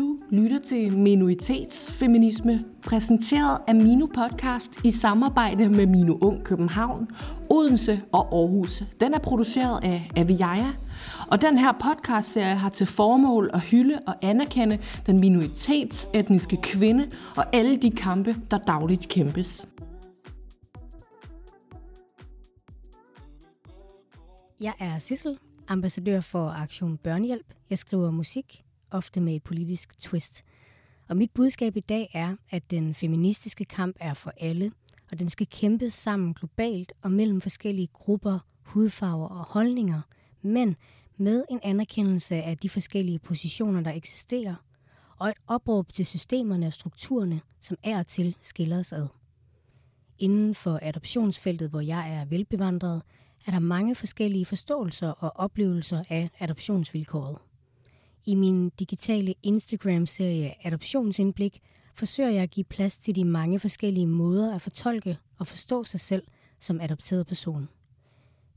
Du lytter til Minoritetsfeminisme, præsenteret af Mino Podcast i samarbejde med Mino Ung København, Odense og Aarhus. Den er produceret af Aviaja, og den her podcastserie har til formål at hylde og anerkende den minoritetsetniske kvinde og alle de kampe, der dagligt kæmpes. Jeg er Sissel, ambassadør for Aktion Børnehjælp. Jeg skriver musik, ofte med et politisk twist. Og mit budskab i dag er, at den feministiske kamp er for alle, og den skal kæmpes sammen globalt og mellem forskellige grupper, hudfarver og holdninger, men med en anerkendelse af de forskellige positioner, der eksisterer, og et opråb til systemerne og strukturerne, som er til skiller os ad. Inden for adoptionsfeltet, hvor jeg er velbevandret, er der mange forskellige forståelser og oplevelser af adoptionsvilkåret. I min digitale Instagram-serie Adoptionsindblik forsøger jeg at give plads til de mange forskellige måder at fortolke og forstå sig selv som adopteret person.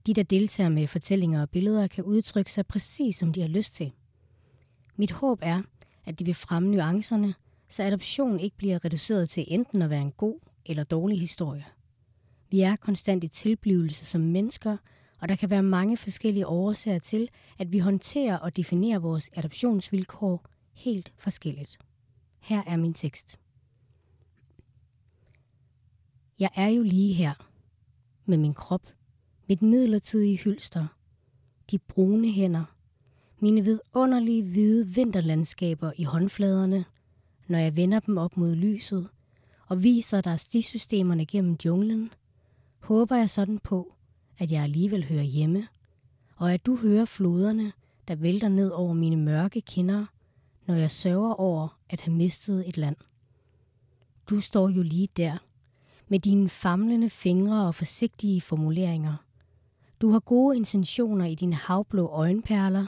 De, der deltager med fortællinger og billeder, kan udtrykke sig præcis som de har lyst til. Mit håb er, at det vil fremme nuancerne, så adoption ikke bliver reduceret til enten at være en god eller dårlig historie. Vi er konstant i tilblivelse som mennesker, og der kan være mange forskellige årsager til, at vi håndterer og definerer vores adoptionsvilkår helt forskelligt. Her er min tekst. Jeg er jo lige her, med min krop, mit midlertidige hylster, de brune hænder, mine vidunderlige hvide vinterlandskaber i håndfladerne, når jeg vender dem op mod lyset og viser dig stisystemerne gennem junglen, håber jeg sådan på, at jeg alligevel hører hjemme, og at du hører floderne, der vælter ned over mine mørke kinder, når jeg sørger over at have mistet et land. Du står jo lige der, med dine famlende fingre og forsigtige formuleringer. Du har gode intentioner i dine havblå øjenperler,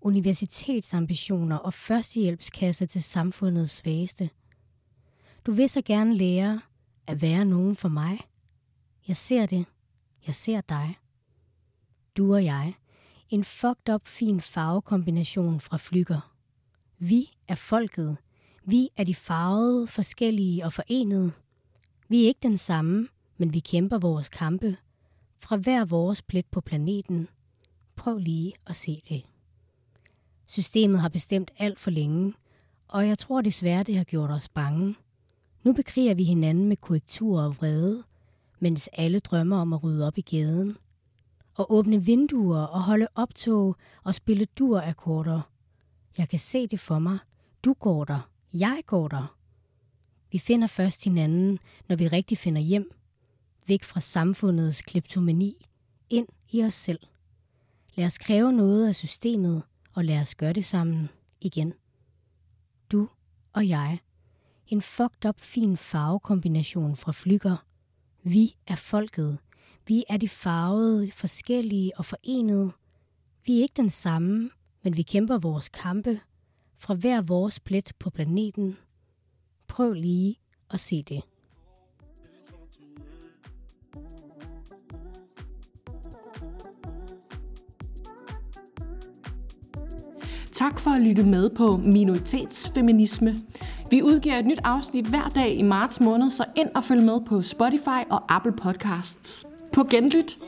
universitetsambitioner og førstehjælpskasse til samfundets svageste. Du vil så gerne lære at være nogen for mig. Jeg ser det. Jeg ser dig. Du og jeg. En fucked up fin farvekombination fra flykker. Vi er folket. Vi er de farvede, forskellige og forenede. Vi er ikke den samme, men vi kæmper vores kampe. Fra hver vores plet på planeten. Prøv lige at se det. Systemet har bestemt alt for længe, og jeg tror desværre, det har gjort os bange. Nu bekriger vi hinanden med korrektur og vrede, mens alle drømmer om at rydde op i gaden. Og åbne vinduer og holde optog og spille durakkorder. Jeg kan se det for mig. Du går der. Jeg går der. Vi finder først hinanden, når vi rigtig finder hjem. Væk fra samfundets kleptomani. Ind i os selv. Lad os kræve noget af systemet, og lad os gøre det sammen igen. Du og jeg. En fucked up fin farvekombination fra flykker. Vi er folket. Vi er de farvede, forskellige og forenede. Vi er ikke den samme, men vi kæmper vores kampe fra hver vores plet på planeten. Prøv lige at se det. Tak for at lytte med på Minoritetsfeminisme. Vi udgiver et nyt afsnit hver dag i marts måned, så ind og følg med på Spotify og Apple Podcasts. På genlyt!